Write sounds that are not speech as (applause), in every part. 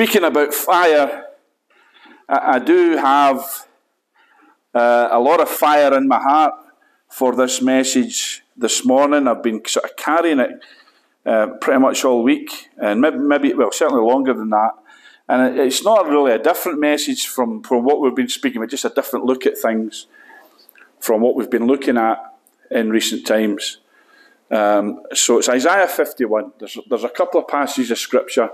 speaking about fire, I, I do have uh, a lot of fire in my heart for this message this morning. I've been sort of carrying it uh, pretty much all week, and maybe, maybe, well, certainly longer than that. And it's not really a different message from, from what we've been speaking, but just a different look at things from what we've been looking at in recent times. Um, so it's Isaiah 51. There's, there's a couple of passages of scripture.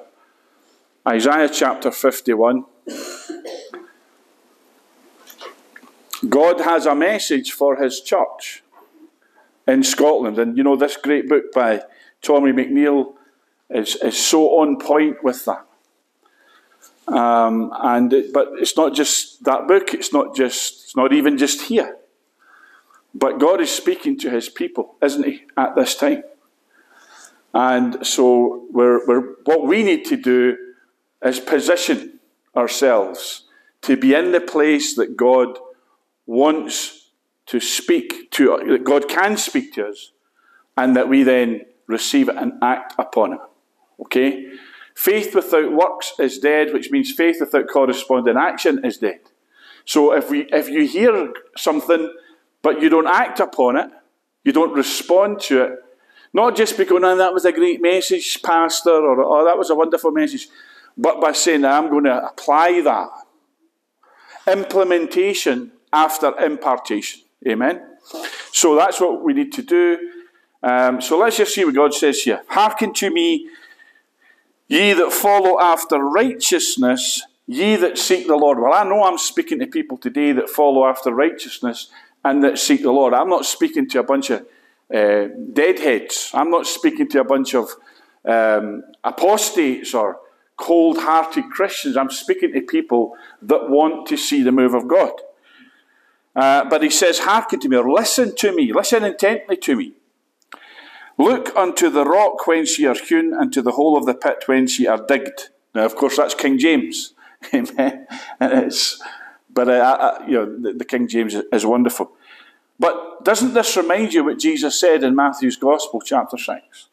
Isaiah chapter 51. God has a message for his church in Scotland. And you know, this great book by Tommy McNeil is, is so on point with that. Um, and it, but it's not just that book. It's not just. It's not even just here. But God is speaking to His people, isn't He, at this time? And so, we're, we're, what we need to do is position ourselves to be in the place that God wants to speak to, that God can speak to us, and that we then receive it and act upon it. Okay? Faith without works is dead, which means faith without corresponding action is dead. So if we if you hear something but you don't act upon it, you don't respond to it, not just because oh, that was a great message, Pastor, or oh that was a wonderful message, but by saying I'm going to apply that. Implementation after impartation. Amen. So that's what we need to do. Um, so let's just see what God says here. Hearken to me, ye that follow after righteousness, ye that seek the Lord. Well, I know I'm speaking to people today that follow after righteousness and that seek the Lord. I'm not speaking to a bunch of uh, deadheads. I'm not speaking to a bunch of um, apostates or cold hearted Christians. I'm speaking to people that want to see the move of God. Uh, but he says, Hearken to me, or listen to me, listen intently to me. Look unto the rock whence ye are hewn, and to the hole of the pit whence ye are digged. Now, of course, that's King James. (laughs) Amen. it's, but uh, uh, you know, the, the, King James is wonderful. But doesn't this remind you what Jesus said in Matthew's Gospel, chapter 6?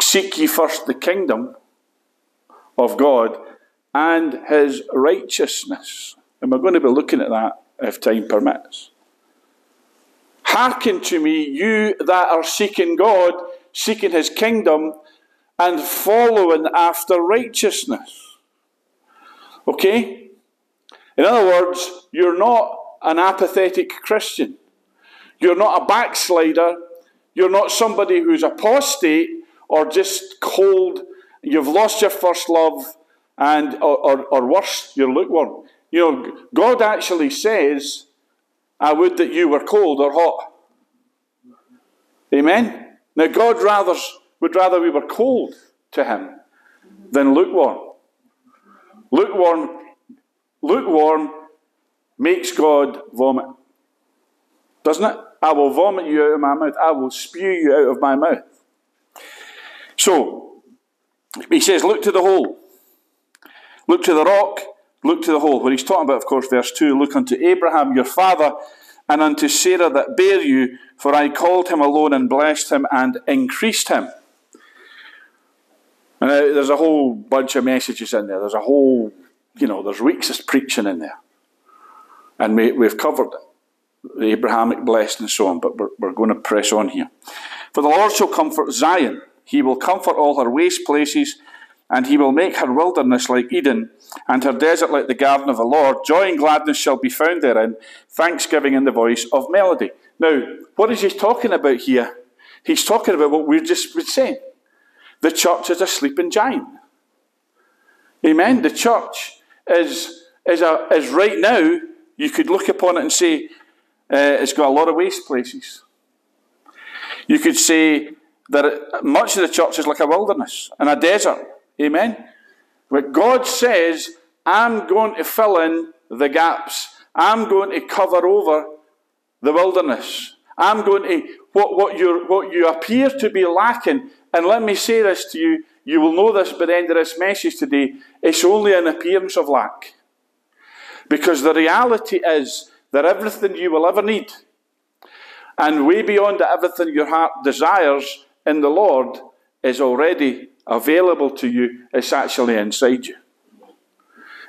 Seek ye first the kingdom of God and his righteousness. And we're going to be looking at that if time permits. Hearken to me, you that are seeking God, seeking his kingdom, and following after righteousness. Okay? In other words, you're not an apathetic Christian. You're not a backslider. You're not somebody who's apostate or just cold. You've lost your first love, and or, or, or worse, you're lukewarm. You know, God actually says, I would that you were cold or hot. Amen? Now, God rather, would rather we were cold to Him than lukewarm. Lukewarm, lukewarm makes God vomit. Doesn't it? I will vomit you out of my mouth. I will spew you out of my mouth. So, he says, Look to the hole. Look to the rock. Look to the hole. Where he's talking about, of course, verse 2 Look unto Abraham your father, and unto Sarah that bare you, for I called him alone and blessed him and increased him. And uh, there's a whole bunch of messages in there. There's a whole, you know, there's weeks of preaching in there. And we, we've covered it, the Abrahamic blessed and so on, but we're, we're going to press on here. For the Lord shall comfort Zion, he will comfort all her waste places and he will make her wilderness like Eden, and her desert like the garden of the Lord. Joy and gladness shall be found therein, thanksgiving in the voice of melody. Now, what is he talking about here? He's talking about what we've just been saying. The church is a sleeping giant. Amen. The church is, is, a, is right now, you could look upon it and say, uh, it's got a lot of waste places. You could say that much of the church is like a wilderness and a desert. Amen? But God says, I'm going to fill in the gaps. I'm going to cover over the wilderness. I'm going to, what, what, you what you appear to be lacking, and let me say this to you, you will know this by the end of this message today, it's only an appearance of lack. Because the reality is that everything you will ever need, and way beyond everything your heart desires in the Lord, is already available to you, it's actually inside you.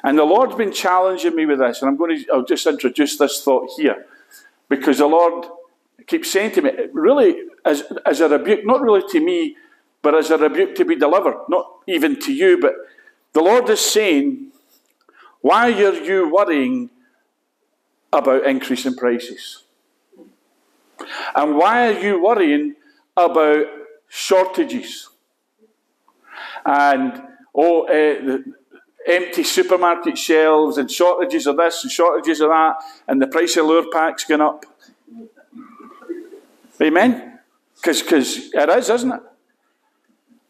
And the Lord's been challenging me with this, and I'm going to I'll just introduce this thought here. Because the Lord keeps saying to me, really, as, as a rebuke, not really to me, but as a rebuke to be delivered, not even to you, but the Lord is saying, why are you worrying about increasing prices? And why are you worrying about shortages? And, oh, uh, empty supermarket shelves and shortages of this and shortages of that, and the price of Lurpaks going up. Amen? Because it is, isn't it?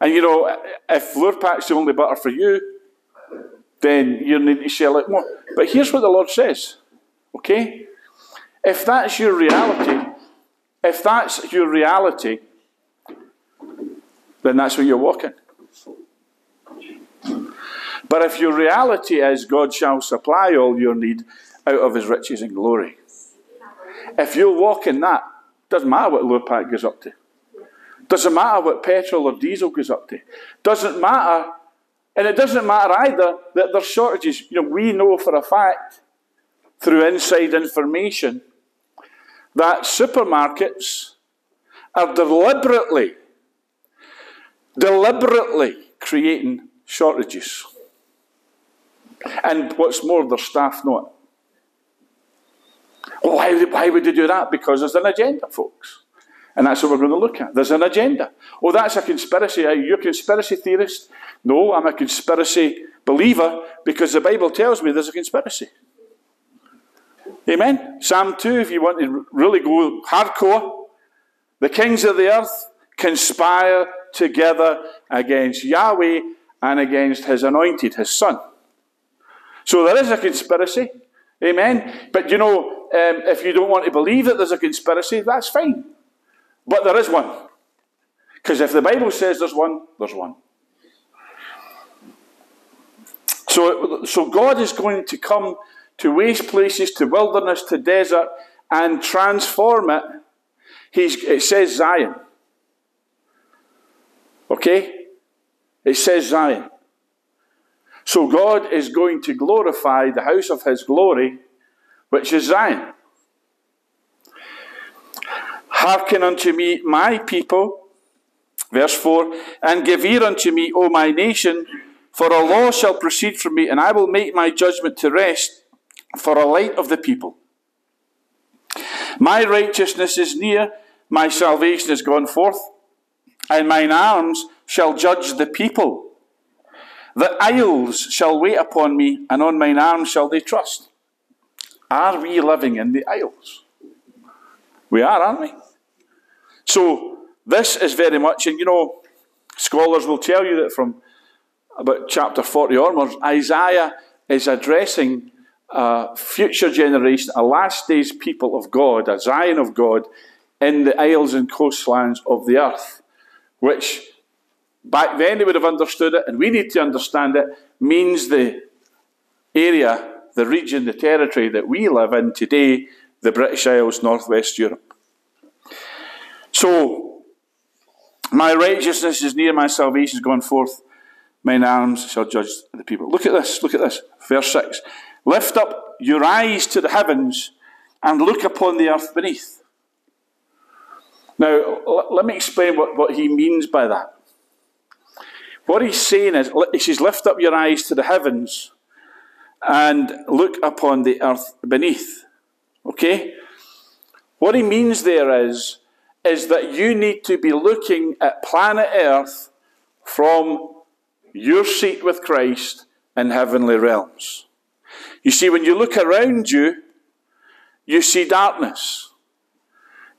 And you know, if Lurpaks are only butter for you, then you need to sell it more. But here's what the Lord says, okay? If that's your reality, if that's your reality, then that's where you're walking. But if your reality is God shall supply all your need out of his riches and glory, if you walk in that, doesn't matter what Lurpak goes up to. Doesn't matter what petrol or diesel goes up to. Doesn't matter, and it doesn't matter either that there's shortages. You know, we know for a fact through inside information that supermarkets are deliberately, deliberately creating shortages. And what's more, their staff know it. Well, why, why would they do that? Because there's an agenda, folks. And that's what we're going to look at. There's an agenda. Oh, that's a conspiracy. Are you a conspiracy theorist? No, I'm a conspiracy believer because the Bible tells me there's a conspiracy. Amen? Psalm 2, if you want to really go hardcore, the kings of the earth conspire together against Yahweh and against his anointed, his son. So there is a conspiracy. Amen. But you know, um, if you don't want to believe that there's a conspiracy, that's fine. But there is one. Because if the Bible says there's one, there's one. So, so God is going to come to waste places, to wilderness, to desert, and transform it. He's, it says Zion. Okay? It says Zion. So God is going to glorify the house of his glory, which is Zion. Hearken unto me, my people. Verse 4 And give ear unto me, O my nation, for a law shall proceed from me, and I will make my judgment to rest for a light of the people. My righteousness is near, my salvation is gone forth, and mine arms shall judge the people. The isles shall wait upon me, and on mine arms shall they trust. Are we living in the isles? We are, aren't we? So, this is very much, and you know, scholars will tell you that from about chapter 40 onwards, Isaiah is addressing a future generation, a last days people of God, a Zion of God, in the isles and coastlands of the earth, which back then they would have understood it, and we need to understand it, means the area, the region, the territory that we live in today, the British Isles, Northwest Europe. So, my righteousness is near, my salvation is gone forth, mine arms shall judge the people. Look at this, look at this. Verse 6 Lift up your eyes to the heavens and look upon the earth beneath. Now, let me explain what, what he means by that. What he's saying is, he says, Lift up your eyes to the heavens and look upon the earth beneath. Okay? What he means there is, is that you need to be looking at planet Earth from your seat with Christ in heavenly realms. You see, when you look around you, you see darkness.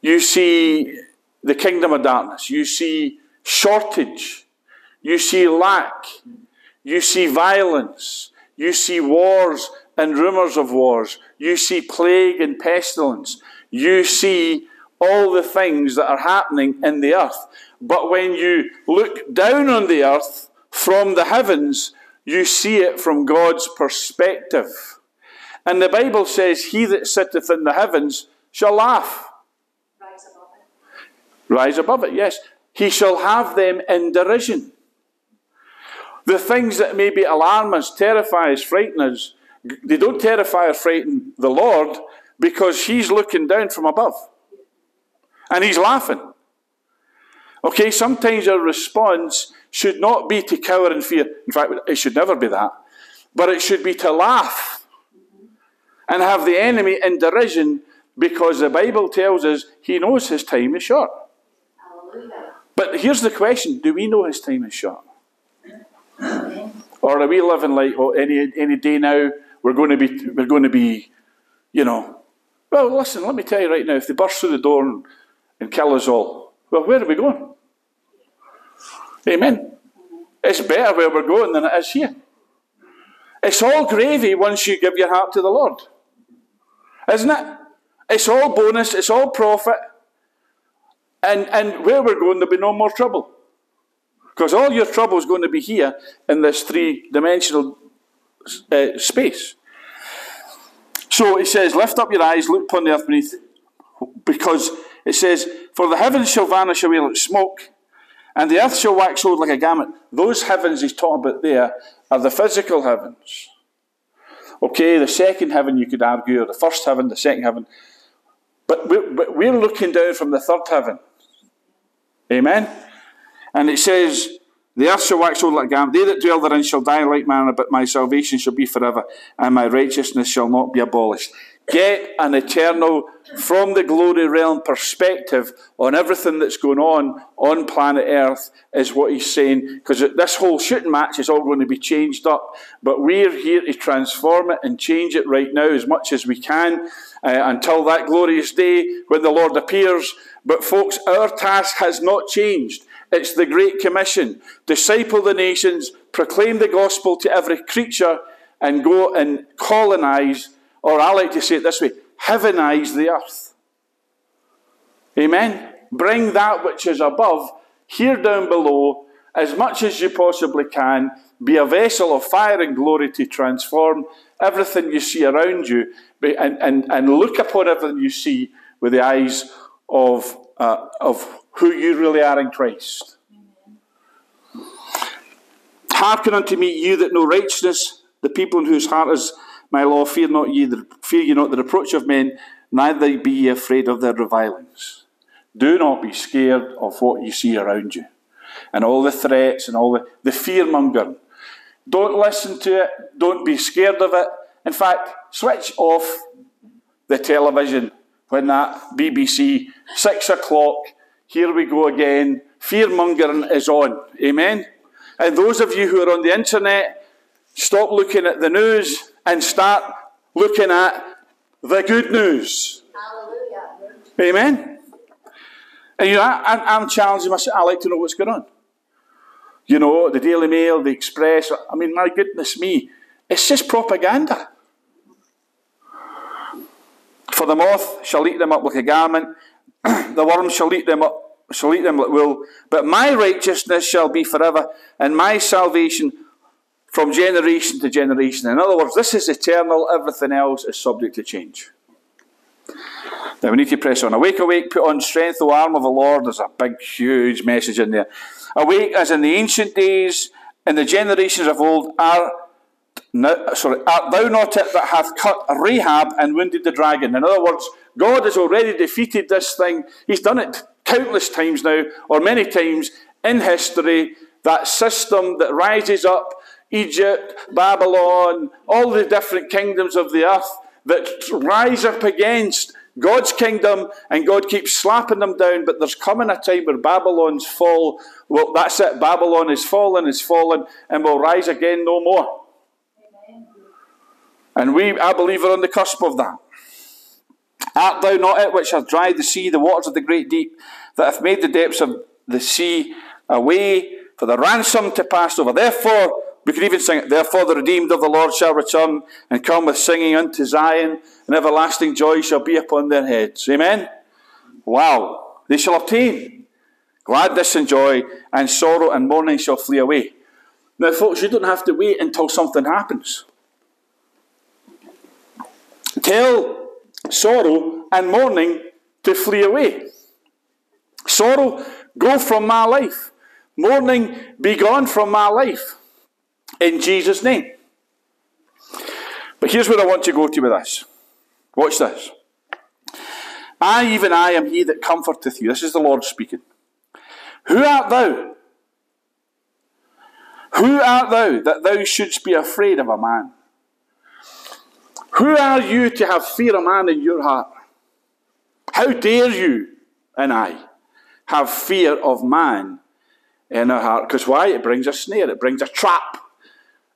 You see the kingdom of darkness. You see shortage. You see lack. You see violence. You see wars and rumors of wars. You see plague and pestilence. You see all the things that are happening in the earth. But when you look down on the earth from the heavens, you see it from God's perspective. And the Bible says, He that sitteth in the heavens shall laugh. Rise above it. Yes. He shall have them in derision. The things that maybe alarm us, terrify us, frighten us, they don't terrify or frighten the Lord because He's looking down from above. And He's laughing. Okay, sometimes our response should not be to cower in fear. In fact, it should never be that. But it should be to laugh and have the enemy in derision because the Bible tells us he knows his time is short. But here's the question do we know his time is short? Or are we living like oh, any, any day now we're going to be we're going to be, you know, well listen, let me tell you right now, if they burst through the door and, and kill us all, well where are we going? Amen. It's better where we're going than it is here. It's all gravy once you give your heart to the Lord. Isn't it? It's all bonus, it's all profit. And, and where we're going, there'll be no more trouble. Because all your trouble is going to be here in this three dimensional uh, space. So it says, Lift up your eyes, look upon the earth beneath. Because it says, For the heavens shall vanish away like smoke, and the earth shall wax old like a garment. Those heavens he's talking about there are the physical heavens. Okay, the second heaven, you could argue, or the first heaven, the second heaven. But we're, we're looking down from the third heaven. Amen? And it says, The earth shall wax old like garment. They that dwell therein shall die like manner, but my salvation shall be forever, and my righteousness shall not be abolished get an eternal, from the glory realm perspective on everything that's going on on planet Earth, is what he's saying. Because this whole shooting match is all going to be changed up. But we're here to transform it and change it right now as much as we can uh, until that glorious day when the Lord appears. But, folks, our task has not changed. It's the Great Commission disciple the nations, proclaim the gospel to every creature, and go and colonize or I like to say it this way heavenize the earth. Amen? Bring that which is above here down below as much as you possibly can. Be a vessel of fire and glory to transform everything you see around you and, and, and look upon everything you see with the eyes of, uh, of who you really are in Christ. Hearken unto me, you that know righteousness, the people in whose heart is my law, fear not ye, fear ye not the reproach of men, neither be ye afraid of their revilings. Do not be scared of what you see around you. And all the threats and all the, the fear mongering. Don't listen to it. Don't be scared of it. In fact, switch off the television when that BBC, six o'clock, here we go again, fear mongering is on. Amen? And those of you who are on the internet, stop looking at the news and start looking at the good news. Hallelujah. Amen. And you know, I, am challenging myself. I like to know what's going on. You know, the Daily Mail, the Express. I mean, my goodness me, it's just propaganda. For the moth shall eat them up like a garment, (clears throat) the worm shall eat them up, shall eat them like wool. But my righteousness shall be forever, and my salvation from generation to generation. In other words, this is eternal, everything else is subject to change. Now we need to press on. Awake, awake, put on strength, O arm of the Lord. There's a big, huge message in there. Awake as in the ancient days, in the generations of old, are no, sorry, art thou not it that hath cut Rahab and wounded the dragon? In other words, God has already defeated this thing. He's done it countless times now, or many times in history. That system that rises up Egypt, Babylon, all the different kingdoms of the earth that rise up against God's kingdom, and God keeps slapping them down. But there's coming a time where Babylon's fall. Well, that's it. Babylon is fallen, is fallen, and will rise again no more. And we, I believe, are on the cusp of that. Art thou not it which hath dried the sea, the waters of the great deep, that hath made the depths of the sea a way for the ransom to pass over? Therefore, we could even sing it, Therefore the redeemed of the Lord shall return and come with singing unto Zion, and everlasting joy shall be upon their heads. Amen? Wow. They shall obtain gladness and joy, and sorrow and mourning shall flee away. Now, folks, you don't have to wait until something happens. Tell sorrow and mourning to flee away. Sorrow, go from my life. Mourning, be gone from my life. In Jesus' name. But here's where I want to go to with this. Watch this. I, even I, am he that comforteth you. This is the Lord speaking. Who art thou? Who art thou that thou shouldst be afraid of a man? Who are you to have fear of man in your heart? How dare you and I have fear of man in our heart? Because why? It brings a snare, it brings a trap,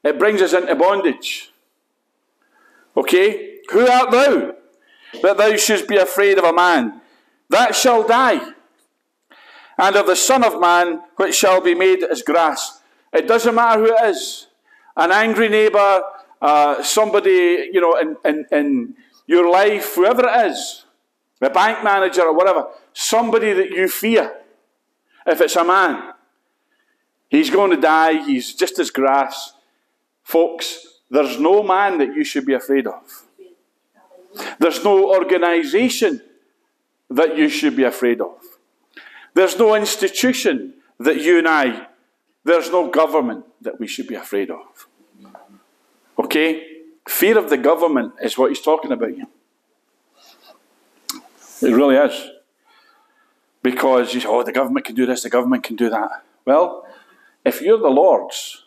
it brings us into bondage. Okay? Who art thou that thou shouldst be afraid of a man that shall die, and of the Son of Man which shall be made as grass? It doesn't matter who it is an angry neighbour, uh, somebody, you know, in, in, in your life, whoever it is, the bank manager or whatever, somebody that you fear. If it's a man, he's going to die, he's just as grass. Folks, there's no man that you should be afraid of. There's no organisation that you should be afraid of. There's no institution that you and I, there's no government that we should be afraid of. Okay? Fear of the government is what he's talking about here. It really is. Because you say, oh, the government can do this, the government can do that. Well, if you're the Lord's,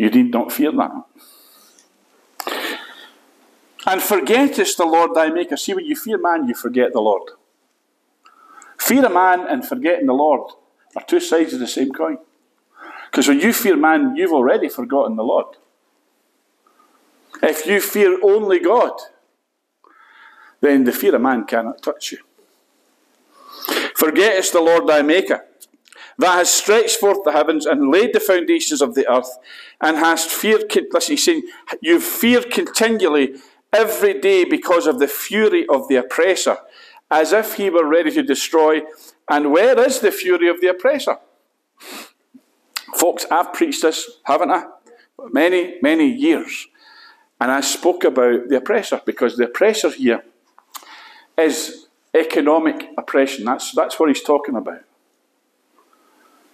you need not fear that. And forgettest the Lord thy Maker. See, when you fear man, you forget the Lord. Fear a man and forgetting the Lord are two sides of the same coin. Because when you fear man, you've already forgotten the Lord. If you fear only God, then the fear of man cannot touch you. Forgettest the Lord thy Maker, that has stretched forth the heavens and laid the foundations of the earth, and hast feared, listen, he's saying, you've feared continually every day because of the fury of the oppressor, as if he were ready to destroy. And where is the fury of the oppressor? Folks, I've preached this, haven't I? Many, many years. And I spoke about the oppressor because the oppressor here is economic oppression. That's, that's what he's talking about.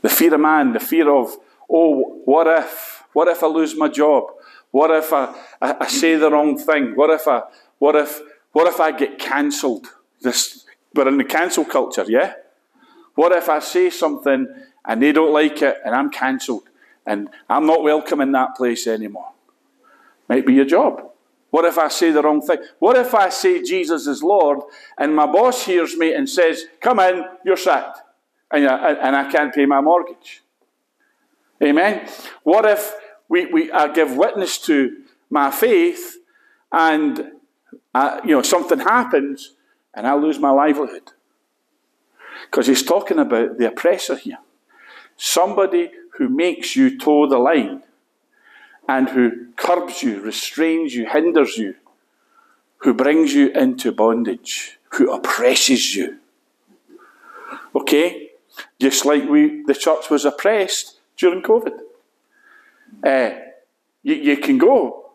The fear of man, the fear of, oh, what if? What if I lose my job? What if I, I, I say the wrong thing? What if I, what if, what if I get cancelled? This, we're in the cancel culture, yeah? What if I say something and they don't like it and I'm cancelled and I'm not welcome in that place anymore? Might be your job. What if I say the wrong thing? What if I say Jesus is Lord and my boss hears me and says, Come in, you're sacked, and, uh, I, and I can't pay my mortgage? Amen? What if we, we, I give witness to my faith and I, you know, something happens and I lose my livelihood? Because he's talking about the oppressor here. Somebody who makes you toe the line and who curbs you, restrains you, hinders you, who brings you into bondage, who oppresses you. Okay? Just like we, the church was oppressed during COVID. Uh, you, you can go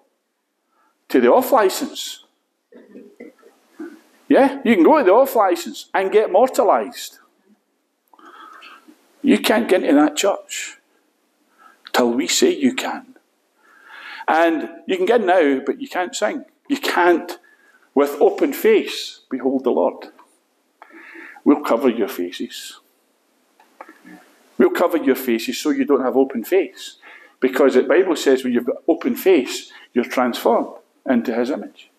to the off license. Yeah, you can go to the off license and get mortalised. You can't get into that church till we say you can. And you can get now, but you can't sing. You can't, with open face, behold the Lord. We'll cover your faces. We'll cover your faces so you don't have open face. Because the Bible says when you've got open face, you're transformed into his image.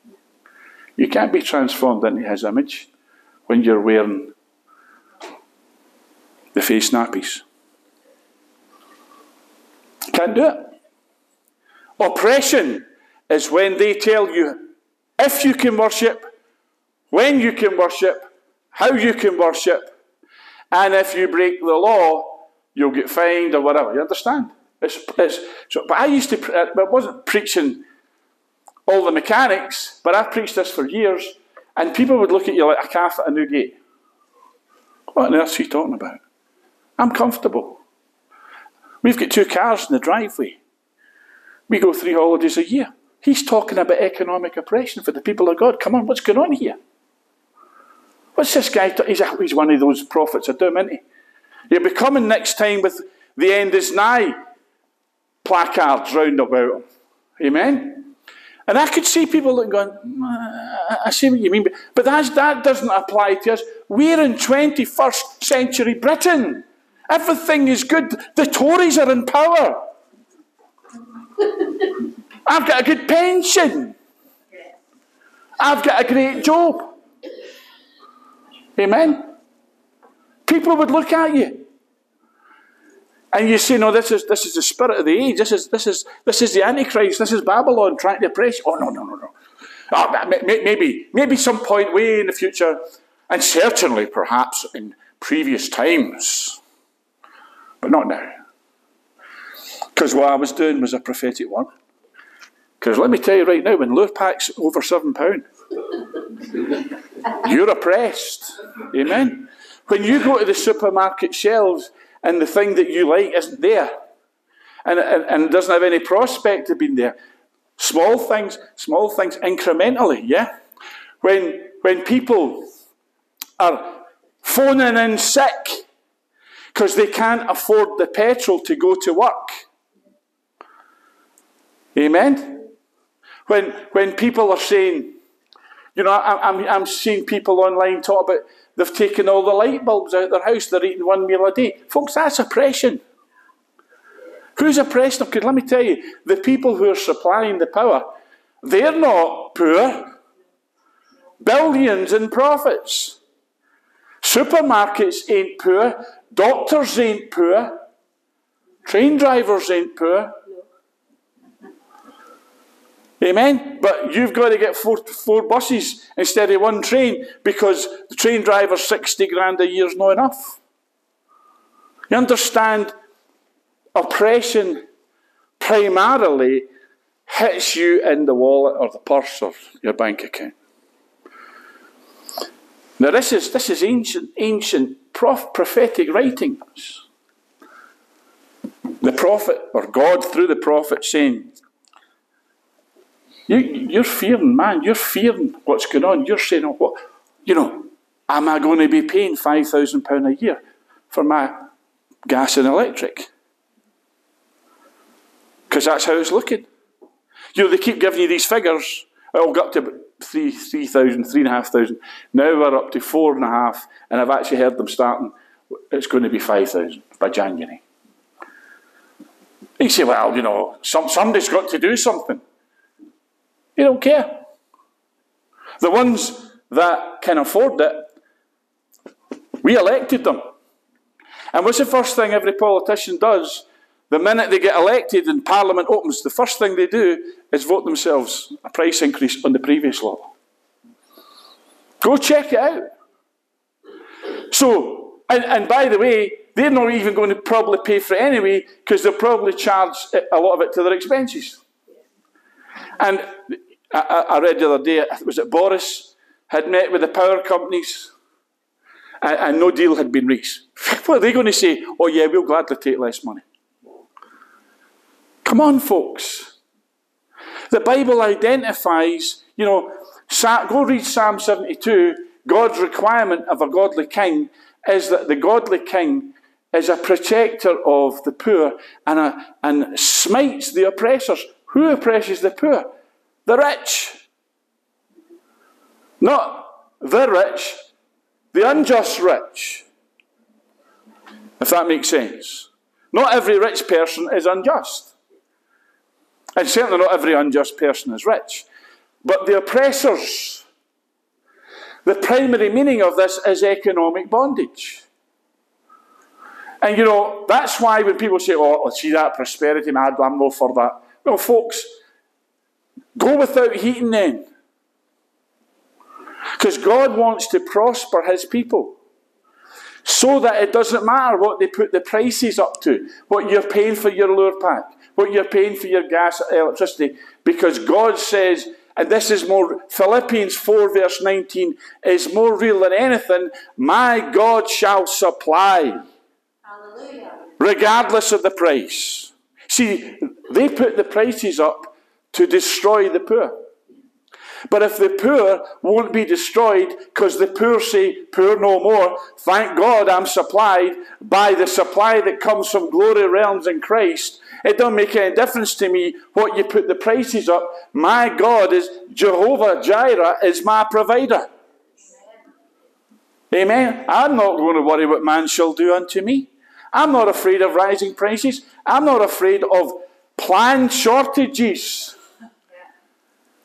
You can't be transformed into his image when you're wearing the face nappies. Can't do it. Oppression is when they tell you if you can worship, when you can worship, how you can worship, and if you break the law, you'll get fined or whatever. You understand? It's, it's, so, but I used to, I wasn't preaching all the mechanics, but I've preached this for years, and people would look at you like a calf at a new gate. What on earth are you talking about? I'm comfortable. We've got two cars in the driveway. We go three holidays a year. He's talking about economic oppression for the people of God. Come on, what's going on here? What's this guy? T- he's, he's one of those prophets of doom, isn't he? You'll be coming next time with the end is nigh. placards round about. Amen? And I could see people that going, ah, I see what you mean, but that's, that doesn't apply to us. We're in 21st century Britain. Everything is good. The Tories are in power. I've got a good pension. I've got a great job. Amen? People would look at you. And you say, no, this is this is the spirit of the age. This is this is this is the Antichrist. This is Babylon trying to oppress. Oh no, no, no, no. Oh, maybe maybe some point way in the future, and certainly perhaps in previous times, but not now. Because what I was doing was a prophetic one. Because let me tell you right now, when Lurpak's over seven pound, you're oppressed. Amen. When you go to the supermarket shelves and the thing that you like isn't there, and, and, and doesn't have any prospect of being there, small things, small things incrementally, yeah? When, when people are phoning in sick because they can't afford the petrol to go to work. Amen? When, when people are saying, you know, I'm, I'm seeing people online talk about they've taken all the light bulbs out of their house, they're eating one meal a day. Folks, that's oppression. Who's oppressed? Because let me tell you, the people who are supplying the power, they're not poor. Billions in profits. Supermarkets ain't poor. Doctors ain't poor. Train drivers ain't poor. Amen? But you've got to get four, four buses instead of one train because the train driver's 60 grand a year is not enough. You understand? Oppression primarily hits you in the wallet or the purse or your bank account. Now, this is, this is ancient, ancient prof, prophetic writings. The prophet, or God through the prophet, saying, you, you're fearing, man, you're fearing what's going on. You're saying, oh, what, you know, am I going to be paying £5,000 a year for my gas and electric? Because that's how it's looking. You know, they keep giving you these figures. It'll go up to three, 3,000, 3,500. Now we're up to four and a half, and I've actually heard them starting, it's going to be 5,000 by January. You say, well, you know, some, somebody's got to do something. You don't care. The ones that can afford it, we elected them. And what's the first thing every politician does? The minute they get elected and Parliament opens, the first thing they do is vote themselves a price increase on the previous law. Go check it out. So, and, and by the way, they're not even going to probably pay for it anyway because they'll probably charge a lot of it to their expenses. And I, read the other day, was it Boris had met with the power companies and, and no deal had been reached. (laughs) what are they going to say? Oh, yeah, we'll gladly take less money. Come on, folks. The Bible identifies, you know, go read Psalm 72. God's requirement of a godly king is that the godly king is a protector of the poor and, a, and smites the oppressors. Who oppresses the poor? The rich. Not the rich, the unjust rich. If that makes sense. Not every rich person is unjust. And certainly not every unjust person is rich. But the oppressors, the primary meaning of this is economic bondage. And you know, that's why when people say, oh, oh see that prosperity, man, I'm no for that. Well, folks, go without heating then. Because God wants to prosper his people. So that it doesn't matter what they put the prices up to, what you're paying for your Lurpak, what you're paying for your gas, electricity, because God says, and this is more, Philippians 4, verse 19, is more real than anything, my God shall supply. Hallelujah. Regardless of the price. See, they put the prices up to destroy the poor. But if the poor won't be destroyed because the poor say, poor no more, thank God I'm supplied by the supply that comes from glory realms in Christ, it don't make any difference to me what you put the prices up. My God is Jehovah Jireh is my provider. Amen. I'm not going to worry what man shall do unto me. I'm not afraid of rising prices. I'm not afraid of planned shortages.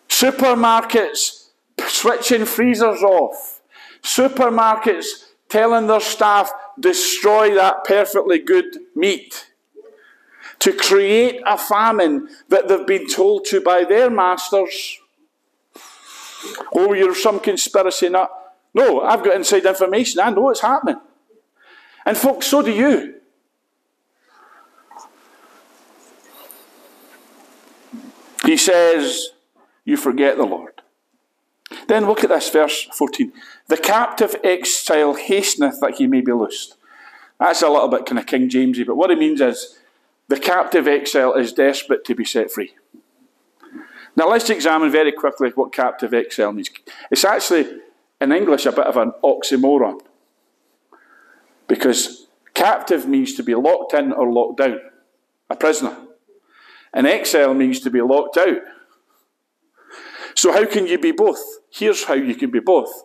Supermarkets switching freezers off. Supermarkets telling their staff, destroy that perfectly good meat. To create a famine that they've been told to by their masters. Oh, you're some conspiracy nut. No, I've got inside information. I know what's happening. And folks, so do you. He says, You forget the Lord. Then look at this, verse 14. The captive exile hasteneth that he may be loosed. That's a little bit kind of King Jamesy, but what it means is the captive exile is desperate to be set free. Now let's examine very quickly what captive exile means. It's actually in English a bit of an oxymoron. Because captive means to be locked in or locked down, a prisoner. And exile means to be locked out. So, how can you be both? Here's how you can be both.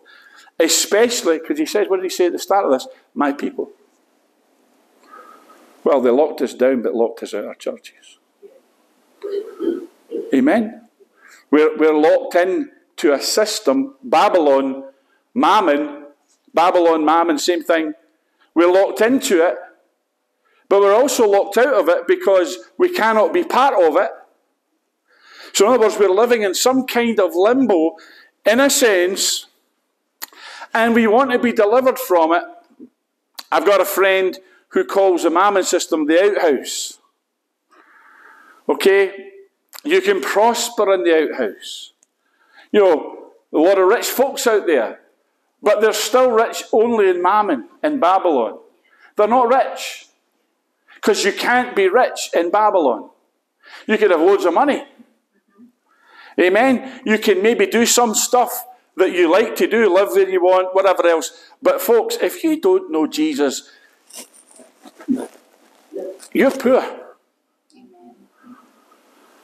Especially, because he says, what did he say at the start of this? My people. Well, they locked us down, but locked us out of our churches. Amen. We're, we're locked in to a system, Babylon, Mammon, Babylon, Mammon, same thing. We're locked into it, but we're also locked out of it because we cannot be part of it. So, in other words, we're living in some kind of limbo, in a sense, and we want to be delivered from it. I've got a friend who calls the Mammon system the outhouse. Okay? You can prosper in the outhouse. You know, a lot of rich folks out there. But they're still rich only in Mammon, in Babylon. They're not rich. Because you can't be rich in Babylon. You could have loads of money. Amen. You can maybe do some stuff that you like to do, live where you want, whatever else. But, folks, if you don't know Jesus, you're poor.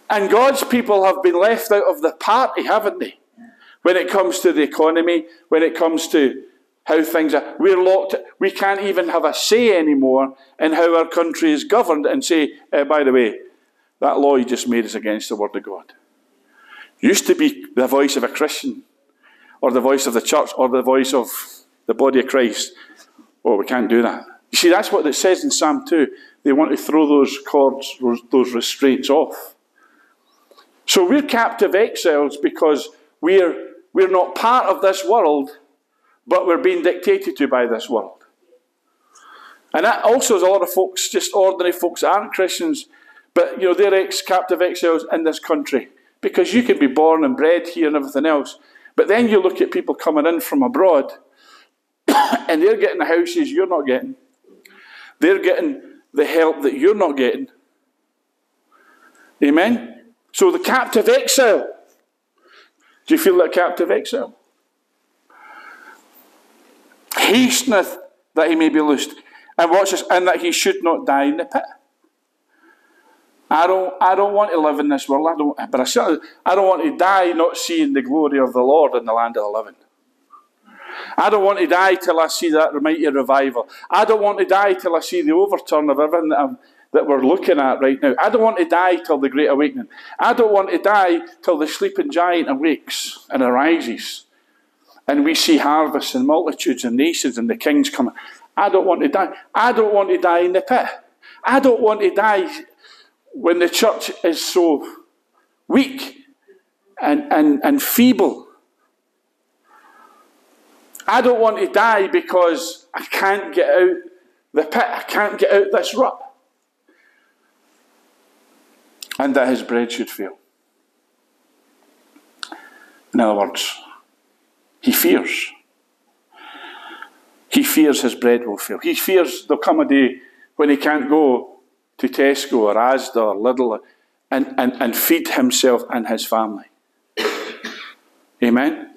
And God's people have been left out of the party, haven't they? when it comes to the economy, when it comes to how things are. We're locked. We can't even have a say anymore in how our country is governed and say, uh, by the way, that law you just made is against the Word of God. Used to be the voice of a Christian, or the voice of the church, or the voice of the body of Christ. Well, we can't do that. You see, that's what it says in Psalm 2. They want to throw those cords, those restraints off. So we're captive exiles because we're we're not part of this world, but we're being dictated to by this world. And that also is a lot of folks, just ordinary folks, aren't Christians, but you know, they're ex captive exiles in this country. Because you can be born and bred here and everything else. But then you look at people coming in from abroad, (coughs) and they're getting the houses you're not getting. They're getting the help that you're not getting. Amen? So the captive exile do you feel that captive exile? Hasteneth that he may be loosed. And watch this, and that he should not die in the pit. I don't, I don't want to live in this world. I don't, but I, certainly, I don't want to die not seeing the glory of the Lord in the land of the living. I don't want to die till I see that mighty revival. I don't want to die till I see the overturn of everything that that we're looking at right now. I don't want to die till the Great Awakening. I don't want to die till the sleeping giant awakes and arises. And we see harvests and multitudes and nations and the kings coming. I don't want to die. I don't want to die in the pit. I don't want to die when the church is so weak and, and, and feeble. I don't want to die because I can't get out the pit. I can't get out this rut and that his bread should fail. In other words, he fears. He fears his bread will fail. He fears there'll come a day when he can't go to Tesco or Asda or Lidl and, and, and feed himself and his family. Amen?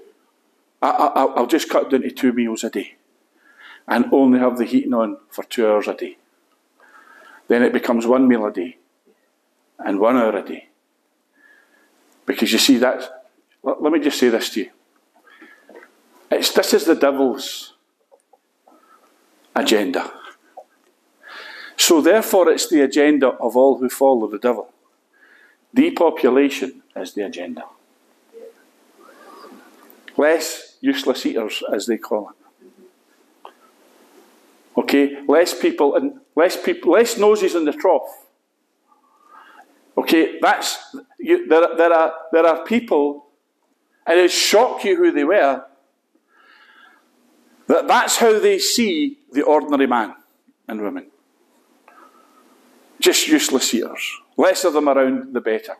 I, I, I'll just cut down to two meals a day and only have the heating on for two hours a day. Then it becomes one meal a day and one hour a day. Because you see, that. let me just say this to you. It's, this is the devil's agenda. So, therefore, it's the agenda of all who follow the devil. Depopulation is the agenda. Less useless eaters, as they call it. Okay, less people and less people, less noses in the trough. Okay, that's you, there. There are there are people, and it shock you who they were. That that's how they see the ordinary man and woman. Just useless eaters. Less of them around, the better.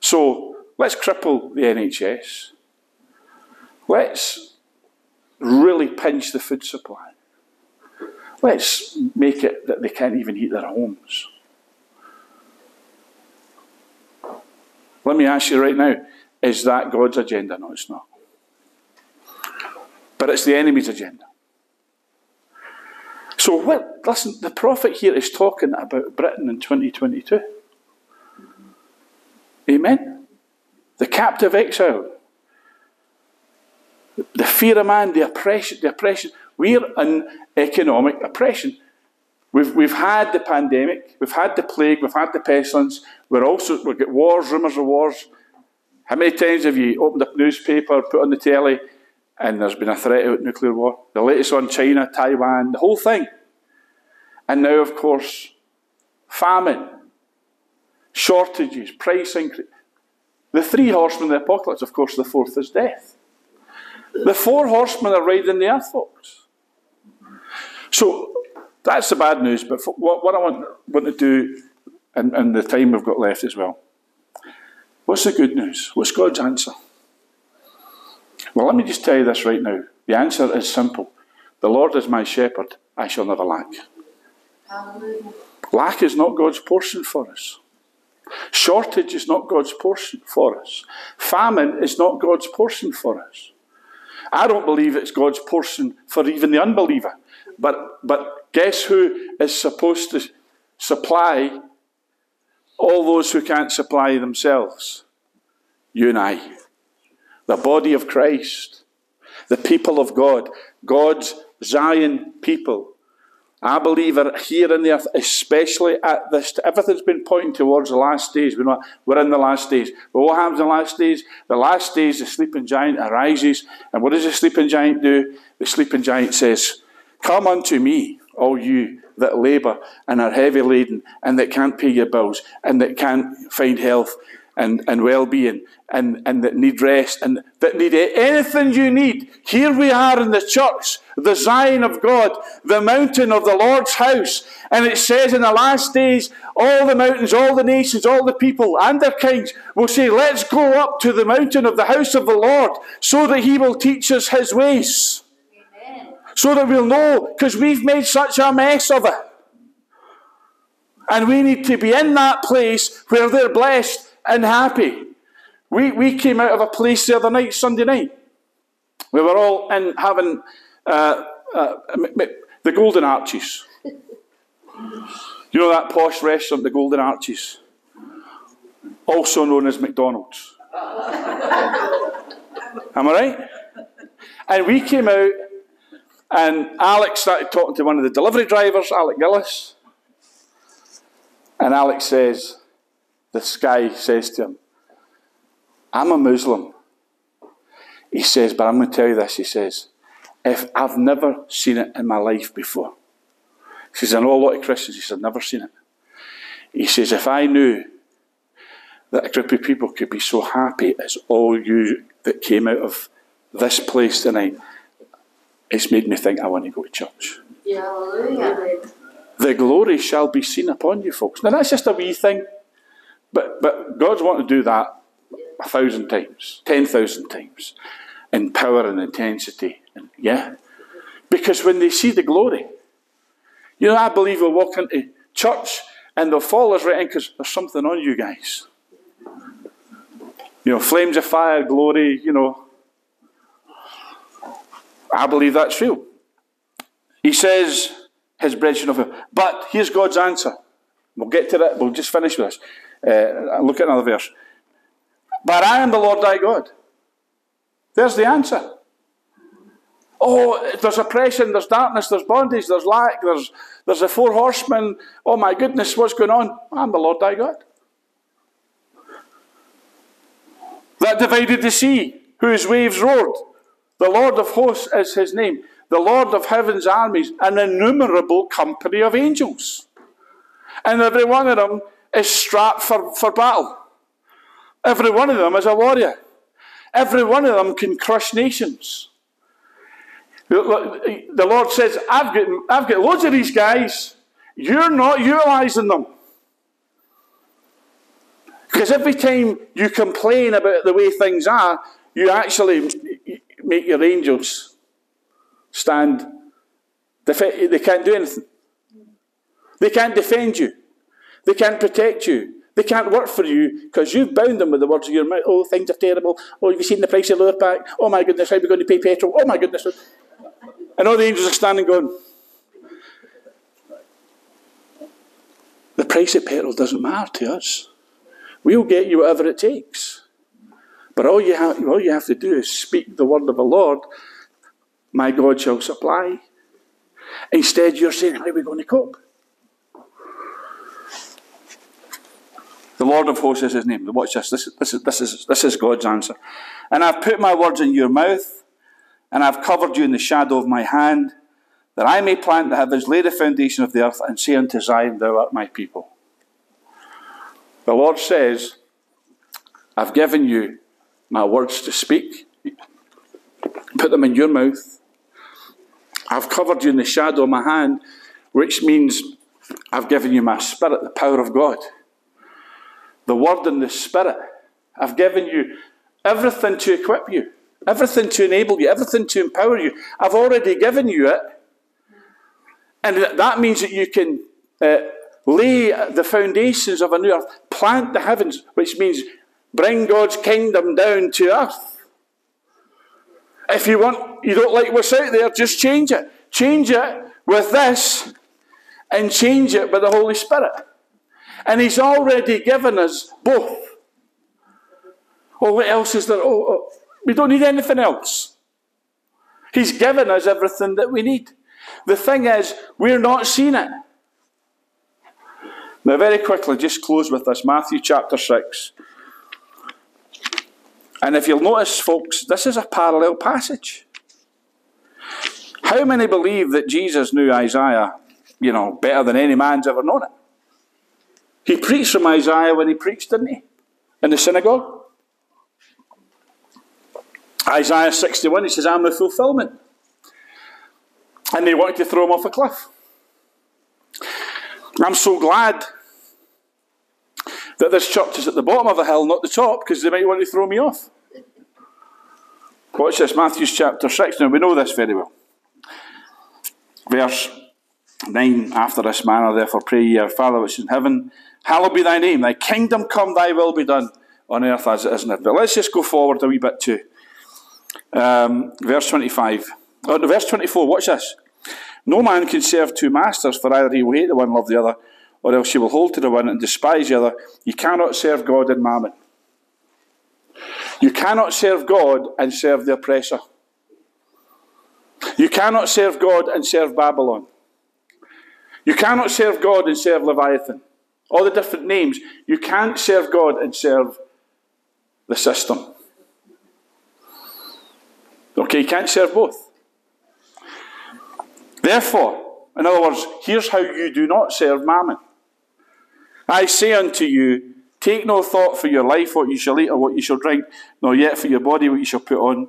So let's cripple the NHS. Let's really pinch the food supply. Let's make it that they can't even heat their homes. Let me ask you right now is that God's agenda? No, it's not. But it's the enemy's agenda. So, what, listen, the prophet here is talking about Britain in 2022. Amen? The captive exile. The fear of man, the oppression, the oppression. We're in economic oppression. We've, we've had the pandemic, we've had the plague, we've had the pestilence, we're also, we've got wars, rumours of wars. How many times have you opened up newspaper, put on the telly, and there's been a threat of nuclear war? The latest on China, Taiwan, the whole thing. And now, of course, famine, shortages, price increase. The three horsemen of the apocalypse, of course, the fourth is death. The four horsemen are riding the earth, folks. So that's the bad news. But what, what I want, want to do, and, and the time we've got left as well, what's the good news? What's God's answer? Well, let me just tell you this right now. The answer is simple. The Lord is my shepherd, I shall never lack. Hallelujah. Lack is not God's portion for us. Shortage is not God's portion for us. Famine is not God's portion for us. I don't believe it's God's portion for even the unbeliever. But, but guess who is supposed to supply all those who can't supply themselves? You and I. The body of Christ. The people of God. God's Zion people. I believe are here in the earth, especially at this. Everything's been pointing towards the last days. We're, we're in the last days. But what happens in the last days? The last days, the sleeping giant arises. And what does the sleeping giant do? The sleeping giant says, Come unto me, all you that labour and are heavy laden, and that can't pay your bills, and that can't find health and, and well being, and, and that need rest, and that need anything you need. Here we are in the church, the Zion of God, the mountain of the Lord's house. And it says in the last days, all the mountains, all the nations, all the people, and their kings will say, Let's go up to the mountain of the house of the Lord, so that he will teach us his ways so that we'll know, because we've made such a mess of it. And we need to be in that place where they're blessed and happy. We, we came out of a place the other night, Sunday night. We were all in having uh, uh, the Golden Arches. You know that posh restaurant, the Golden Arches? Also known as McDonald's. (laughs) Am I right? And we came out and Alex started talking to one of the delivery drivers, Alec Gillis. And Alex says, this guy says to him, I'm a Muslim. He says, but I'm going to tell you this. He says, if I've never seen it in my life before. He says, I know a lot of Christians. He said, never seen it. He says, if I knew that a group of people could be so happy as all you that came out of this place tonight, it's made me think I want to go to church. Yeah, Hallelujah. The glory shall be seen upon you, folks. Now that's just a wee thing, but but God's wanting to do that a thousand times, ten thousand times, in power and intensity, yeah, because when they see the glory, you know, I believe we'll walk into church and they'll fall us right in because there's something on you guys. You know, flames of fire, glory, you know, I believe that's real. He says, his brethren of him. But here's God's answer. We'll get to that. We'll just finish with this. Uh, look at another verse. But I am the Lord thy God. There's the answer. Oh, there's oppression, there's darkness, there's bondage, there's lack, there's, there's the four horsemen. Oh my goodness, what's going on? I'm the Lord thy God. That divided the sea, whose waves roared. The Lord of hosts is his name. The Lord of heaven's armies, an innumerable company of angels. And every one of them is strapped for, for battle. Every one of them is a warrior. Every one of them can crush nations. The Lord says, I've got, I've got loads of these guys. You're not utilizing them. Because every time you complain about the way things are, you actually make your angels stand. They can't do anything. They can't defend you. They can't protect you. They can't work for you because you've bound them with the words of your mouth. Oh, things are terrible. Oh, have you seen the price of Lurpak? Oh my goodness, how are we going to pay petrol? Oh my goodness. And all the angels are standing going, the price of petrol doesn't matter to us. We'll get you whatever it takes. But all you have, all you have to do is speak the word of the Lord. My God shall supply. Instead, you're saying, how are we going to cope? The Lord of hosts is his name. Watch this. This, this, is, this, is, this is God's answer. And I've put my words in your mouth and I've covered you in the shadow of my hand, that I may plant the heavens, lay the foundation of the earth, and say unto Zion, Thou art my people. The Lord says, I've given you my words to speak, put them in your mouth. I've covered you in the shadow of my hand, which means I've given you my spirit, the power of God. The word and the spirit. I've given you everything to equip you everything to enable you, everything to empower you. I've already given you it. And that means that you can uh, lay the foundations of a new earth, plant the heavens, which means bring God's kingdom down to earth. If you want, you don't like what's out there, just change it. Change it with this and change it with the Holy Spirit. And He's already given us both. Well, what else is there? Oh, oh we don't need anything else. He's given us everything that we need. The thing is, we're not seeing it. Now, very quickly, just close with this Matthew chapter 6. And if you'll notice, folks, this is a parallel passage. How many believe that Jesus knew Isaiah, you know, better than any man's ever known it? He preached from Isaiah when he preached, didn't he? In the synagogue. Isaiah 61, he says, I'm the fulfillment. And they wanted to throw him off a cliff. I'm so glad that this church is at the bottom of the hill, not the top, because they might want to throw me off. Watch this, Matthew chapter 6. Now, we know this very well. Verse 9 After this manner, therefore, pray ye, our Father which is in heaven, hallowed be thy name. Thy kingdom come, thy will be done on earth as it is in heaven. But let's just go forward a wee bit too. Um, verse 25. Oh, verse 24, watch this. No man can serve two masters, for either he will hate the one love the other, or else he will hold to the one and despise the other. You cannot serve God and mammon. You cannot serve God and serve the oppressor. You cannot serve God and serve Babylon. You cannot serve God and serve Leviathan. All the different names. You can't serve God and serve the system. Okay, you can't serve both. Therefore, in other words, here's how you do not serve mammon. I say unto you, take no thought for your life, what you shall eat or what you shall drink, nor yet for your body, what you shall put on.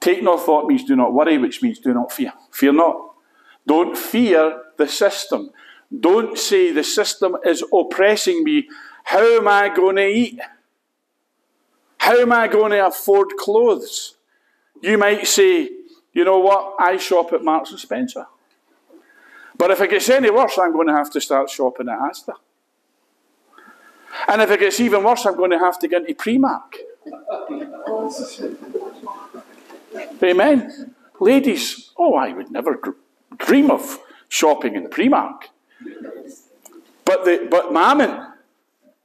Take no thought means do not worry, which means do not fear. Fear not. Don't fear the system. Don't say the system is oppressing me. How am I going to eat? How am I going to afford clothes? You might say, you know what, I shop at Marks and Spencer. But if it gets any worse, I'm going to have to start shopping at Asda. And if it gets even worse, I'm going to have to get into Primark. Amen. Ladies, oh, I would never dream of shopping in Primark. But, the, but Mammon,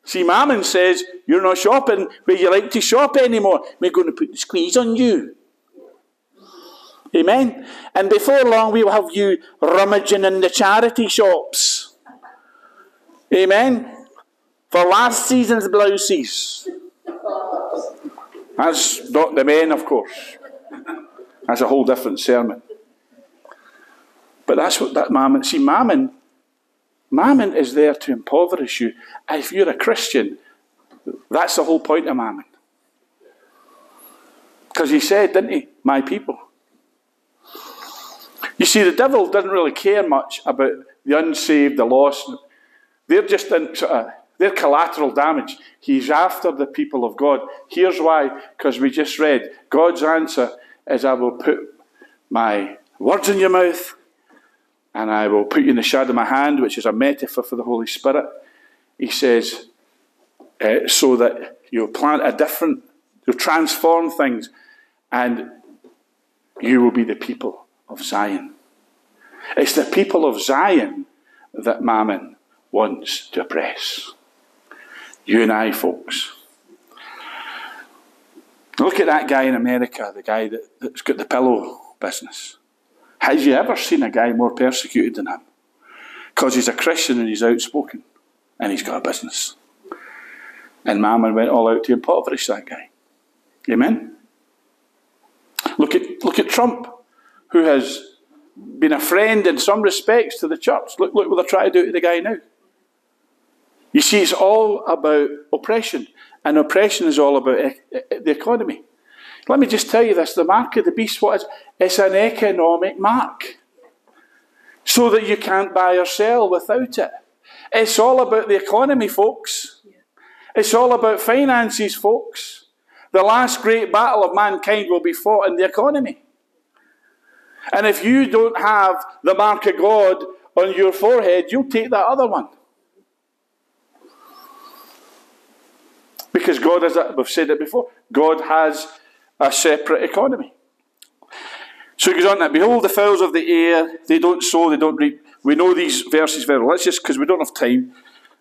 see, Mammon says, You're not shopping where you like to shop anymore. We're going to put the squeeze on you. Amen. And before long, we will have you rummaging in the charity shops. Amen. For last season's blouses. That's not the men, of course. That's a whole different sermon. But that's what that mammon. See, mammon, mammon is there to impoverish you. If you're a Christian, that's the whole point of mammon. Because he said, didn't he, my people. You see, the devil doesn't really care much about the unsaved, the lost. They're just in sort of they're collateral damage. He's after the people of God. Here's why, because we just read God's answer is I will put my words in your mouth and I will put you in the shadow of my hand, which is a metaphor for the Holy Spirit. He says, uh, so that you'll plant a different, you'll transform things, and you will be the people of Zion. It's the people of Zion that Mammon wants to oppress. You and I, folks. Look at that guy in America, the guy that, that's got the pillow business. Has you ever seen a guy more persecuted than him? Because he's a Christian and he's outspoken and he's got a business. And Mammon went all out to impoverish that guy. Amen? Look at, look at Trump, who has been a friend in some respects to the church. Look, look what they're trying to do to the guy now. You see, it's all about oppression, and oppression is all about e- the economy. Let me just tell you this the mark of the beast, what is it's an economic mark. So that you can't buy or sell without it. It's all about the economy, folks. It's all about finances, folks. The last great battle of mankind will be fought in the economy. And if you don't have the mark of God on your forehead, you'll take that other one. Because God has, we've said it before, God has a separate economy. So he goes on that, behold the fowls of the air, they don't sow, they don't reap. We know these verses very well. Let's just, because we don't have time,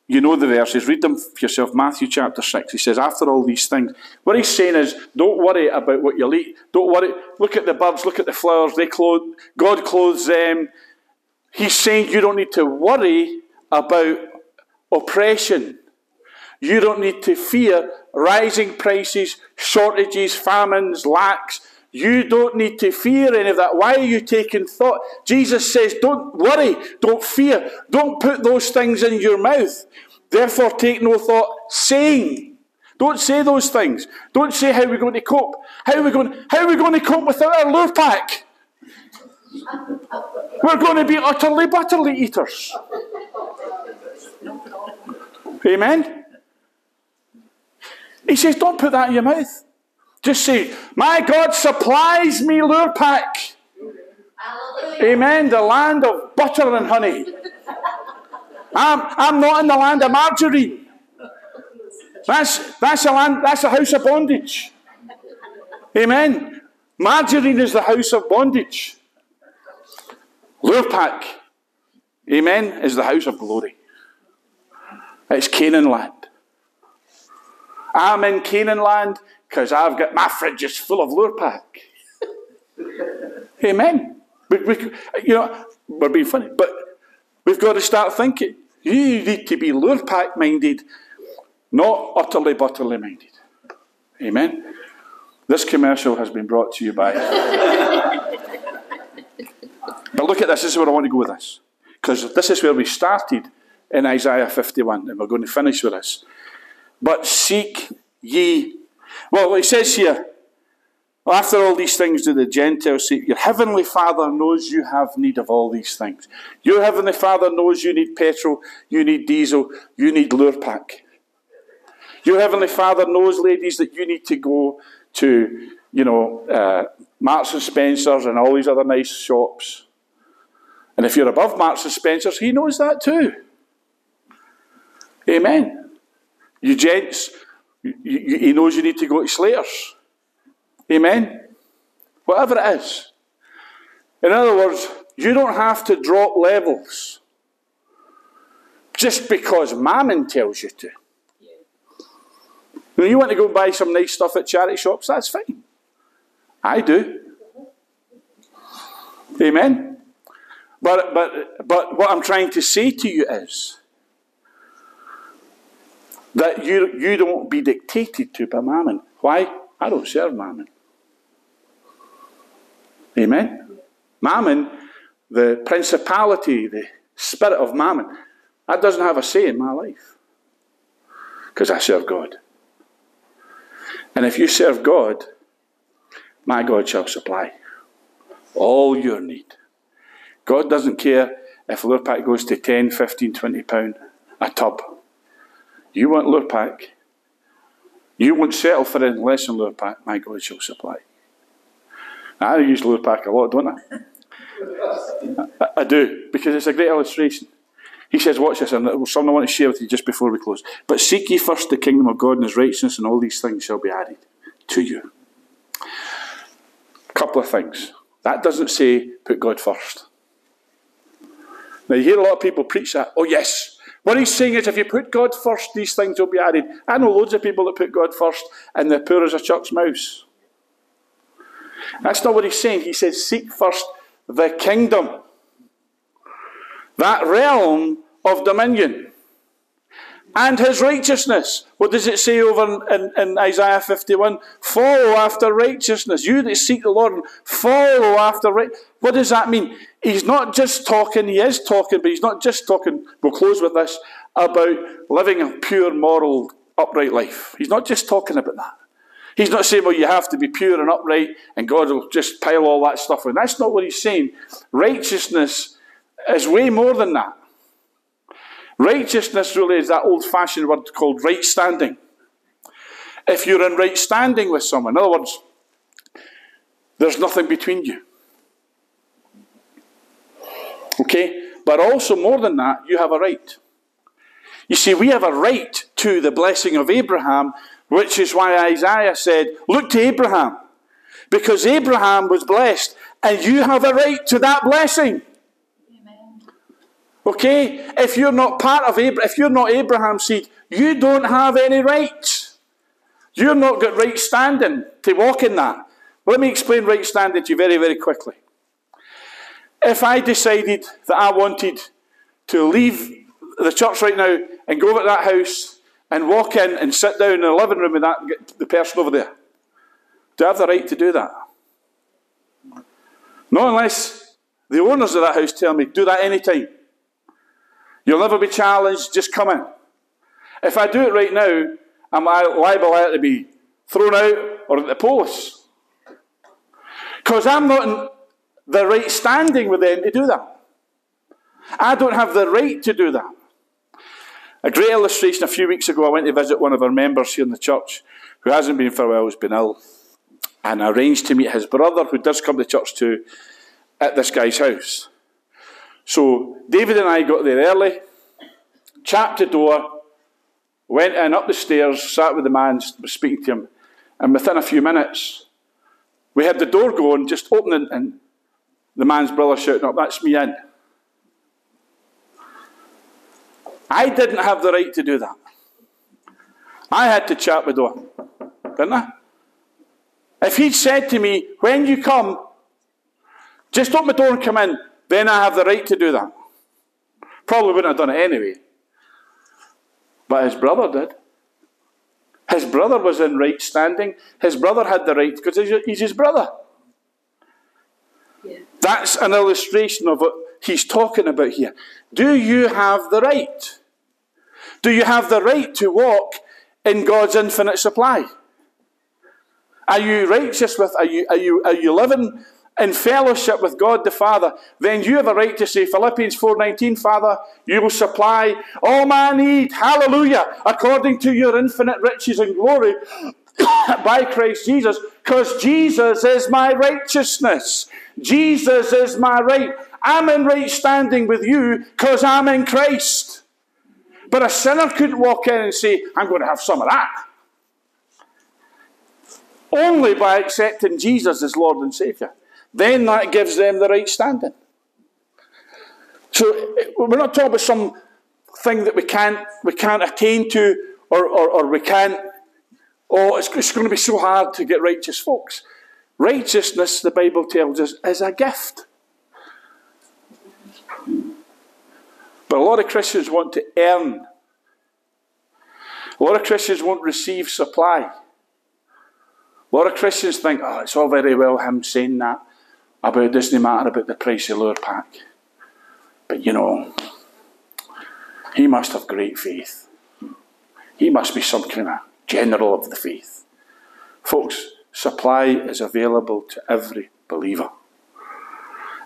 you know the verses, read them for yourself. Matthew chapter 6, he says, after all these things, what he's saying is, don't worry about what you'll eat. Don't worry. Look at the birds, look at the flowers, they clothe, God clothes them. He's saying you don't need to worry about oppression. You don't need to fear rising prices, shortages, famines, lacks. You don't need to fear any of that. Why are you taking thought? Jesus says, Don't worry, don't fear, don't put those things in your mouth. Therefore, take no thought, saying. Don't say those things. Don't say how we're going to cope. How are we going, how are we going to cope without our Lurpak? We're going to be utterly butterly eaters. Amen? He says, don't put that in your mouth. Just say, My God supplies me Lurpak. Amen. The land of butter and honey. I'm, I'm not in the land of margarine. That's, that's, a land, that's a house of bondage. Amen. Margarine is the house of bondage. Lurpak, amen, is the house of glory. It's Canaan land. I'm in Canaan land because I've got my fridge is full of Lurpak. Amen. We, you know, we're being funny, but we've got to start thinking. You need to be Lurpak minded, not utterly butterly minded. Amen. This commercial has been brought to you by. (laughs) but look at this. This is where I want to go with this. Because this is where we started in Isaiah 51, and we're going to finish with this. But seek ye. Well, it says here, after all these things do the Gentiles seek. Your heavenly Father knows you have need of all these things. Your heavenly Father knows you need petrol, you need diesel, you need Lurpak. Your heavenly Father knows, ladies, that you need to go to, you know, uh, Marks and Spencers and all these other nice shops. And if you're above Marks and Spencers, he knows that too. Amen. You gents, you, you, he knows you need to go to Slaters. Amen? Whatever it is. In other words, you don't have to drop levels just because mammon tells you to. You want to go buy some nice stuff at charity shops, that's fine. I do. Amen. But but but what I'm trying to say to you is that you you don't be dictated to by mammon. Why? I don't serve mammon. Amen. Mammon, the principality, the spirit of mammon, that doesn't have a say in my life. Because I serve God. And if you serve God, my God shall supply all your need. God doesn't care if Lurpak goes to 10, 15, 20 pound a tub. You want Lurpak. You won't settle for anything less than Lurpak. My God shall supply. I use Lurpak a lot, don't I? I? I do, because it's a great illustration. He says, watch this, and something I want to share with you just before we close. But seek ye first the kingdom of God and his righteousness, and all these things shall be added to you. A Couple of things. That doesn't say put God first. Now, you hear a lot of people preach that. Oh, yes. What he's saying is if you put God first, these things will be added. I know loads of people that put God first, and they're poor as a church mouse. That's not what he's saying. He says, seek first the kingdom, that realm of dominion and his righteousness. What does it say over in, in, Isaiah 51? Follow after righteousness. You that seek the Lord, follow after right. What does that mean? He's not just talking, he is talking, but he's not just talking, we'll close with this, about living a pure, moral, upright life. He's not just talking about that. He's not saying, well, you have to be pure and upright and God will just pile all that stuff in. That's not what he's saying. Righteousness is way more than that. Righteousness really is that old fashioned word called right standing. If you're in right standing with someone, in other words, there's nothing between you. Okay? But also, more than that, you have a right. You see, we have a right to the blessing of Abraham, which is why Isaiah said, Look to Abraham, because Abraham was blessed, and you have a right to that blessing. Okay? If you're not part of Abraham, if you're not Abraham's seed, you don't have any rights. You're not got right standing to walk in that. Let me explain right standing to you very, very quickly. If I decided that I wanted to leave the church right now and go over to that house and walk in and sit down in the living room with that the person over there, do I have the right to do that? Not unless the owners of that house tell me, do that anytime. You'll never be challenged, just come in. If I do it right now, I'm liable to be thrown out or at the police. Because I'm not in the right standing with them to do that. I don't have the right to do that. A great illustration a few weeks ago, I went to visit one of our members here in the church who hasn't been for a while, has been ill. And I arranged to meet his brother, who does come to church too, at this guy's house. So David and I got there early, chapped the door, went in up the stairs, sat with the man, speaking to him, and within a few minutes, we had the door going, just opening, and the man's brother shouting up, That's me in. I didn't have the right to do that. I had to chat with door, didn't I? If he'd said to me, When you come, just open the door and come in, then I have the right to do that. Probably wouldn't have done it anyway. But his brother did. His brother was in right standing. His brother had the right because he's his brother. Yeah. That's an illustration of what he's talking about here. Do you have the right? Do you have the right to walk in God's infinite supply? Are you righteous with, are you, are you, are you living in fellowship with God the Father, then you have a right to say, Philippians 4.19, Father, you will supply all my need, hallelujah, according to your infinite riches and glory (coughs) by Christ Jesus, because Jesus is my righteousness. Jesus is my right. I'm in right standing with you because I'm in Christ. But a sinner couldn't walk in and say, I'm going to have some of that. Only by accepting Jesus as Lord and Saviour. Then that gives them the right standing. So we're not talking about some thing that we can't we can't attain to or, or, or we can't oh it's, it's going to be so hard to get righteous folks. Righteousness, the Bible tells us, is a gift. But a lot of Christians want to earn. A lot of Christians won't receive supply. A lot of Christians think, oh, it's all very well him saying that about it doesn't matter about the price of Lurpak. But you know, he must have great faith. He must be some kind of general of the faith. Folks, supply is available to every believer.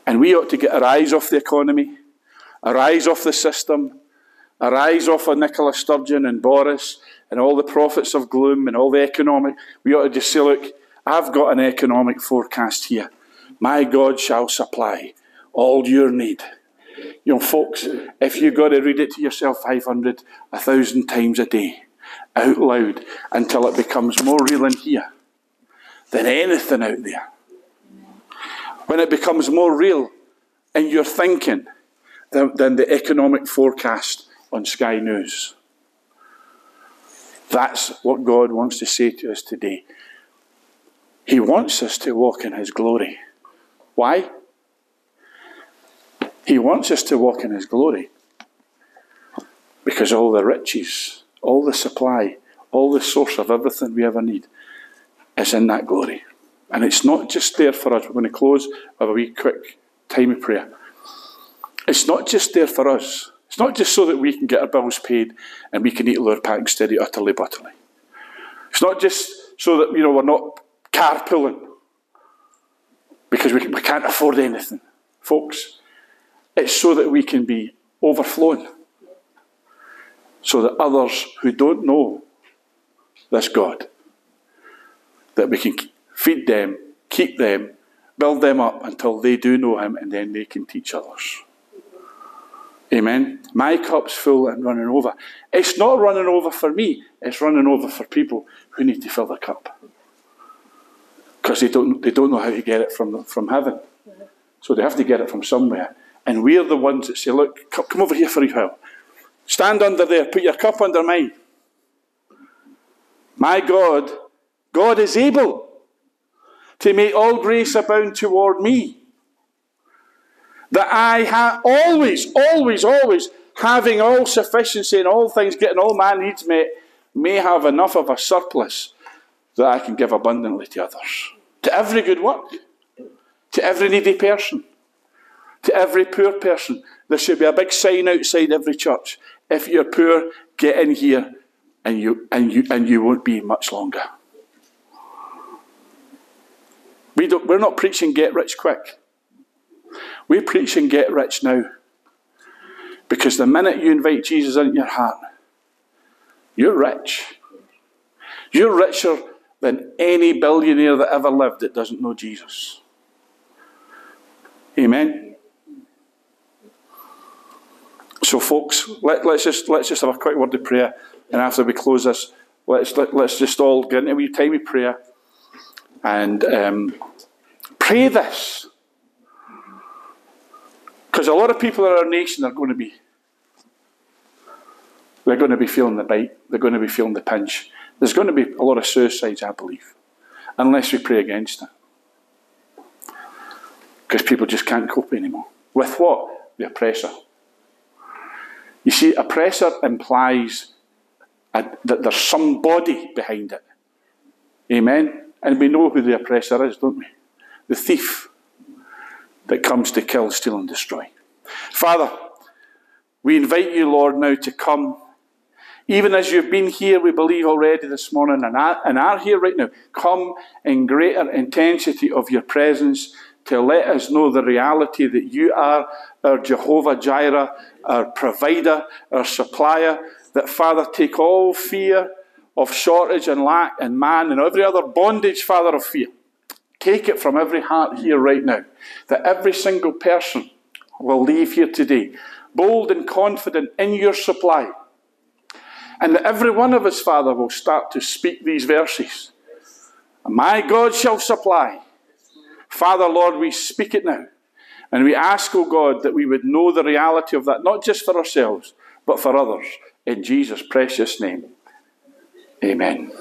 And we ought to get our eyes off the economy, our eyes off the system, our eyes off of Nicola Sturgeon and Boris and all the prophets of gloom and all the economic. We ought to just say, look, I've got an economic forecast here. My God shall supply all your need. You know, folks, if you've got to read it to yourself 500, 1,000 times a day, out loud, until it becomes more real in here than anything out there. When it becomes more real in your thinking than, than the economic forecast on Sky News. That's what God wants to say to us today. He wants us to walk in His glory. Why? He wants us to walk in His glory because all the riches, all the supply, all the source of everything we ever need is in that glory. And it's not just there for us. We're going to close with a wee quick time of prayer. It's not just there for us. It's not just so that we can get our bills paid and we can eat Lurpak instead of utterly butterly. It's not just so that you know we're not carpooling because we, we can't afford anything, folks. It's so that we can be overflowing, so that others who don't know this God, that we can feed them, keep them, build them up until they do know Him, and then they can teach others. Amen. My cup's full and running over. It's not running over for me, it's running over for people who need to fill their cup. Because they don't, they don't know how to get it from, from heaven. So they have to get it from somewhere. And we're the ones that say, Look, come over here for a while. Stand under there, put your cup under mine. My God, God is able to make all grace abound toward me that I have always, always, always having all sufficiency in all things, getting all my needs met, may have enough of a surplus that I can give abundantly to others. To every good work, to every needy person, to every poor person. There should be a big sign outside every church. If you're poor, get in here and you, and you, and you won't be much longer. We don't, we're not preaching get rich quick. We preach and get rich now. Because the minute you invite Jesus into your heart, you're rich. You're richer than any billionaire that ever lived that doesn't know Jesus. Amen. So, folks, let, us just let's just have a quick word of prayer, and after we close this, let's let, us let us just all get into a wee time of prayer and um, pray this. Because a lot of people in our nation are going to be they're going to be feeling the bite, they're going to be feeling the pinch. There's going to be a lot of suicides, I believe, unless we pray against it. Because people just can't cope anymore. With what? The oppressor. You see, oppressor implies a, that there's somebody behind it. Amen? And we know who the oppressor is, don't we? The thief that comes to kill, steal, and destroy. Father, we invite you, Lord, now to come. Even as you've been here, we believe already this morning and are, and are here right now, come in greater intensity of your presence to let us know the reality that you are our Jehovah Jireh, our provider, our supplier. That, Father, take all fear of shortage and lack and man and every other bondage, Father, of fear Take it from every heart here right now that every single person will leave here today bold and confident in your supply. And that every one of us, Father, will start to speak these verses. My God shall supply Father, Lord, we speak it now. And we ask, O God, that we would know the reality of that, not just for ourselves, but for others. In Jesus' precious name. Amen.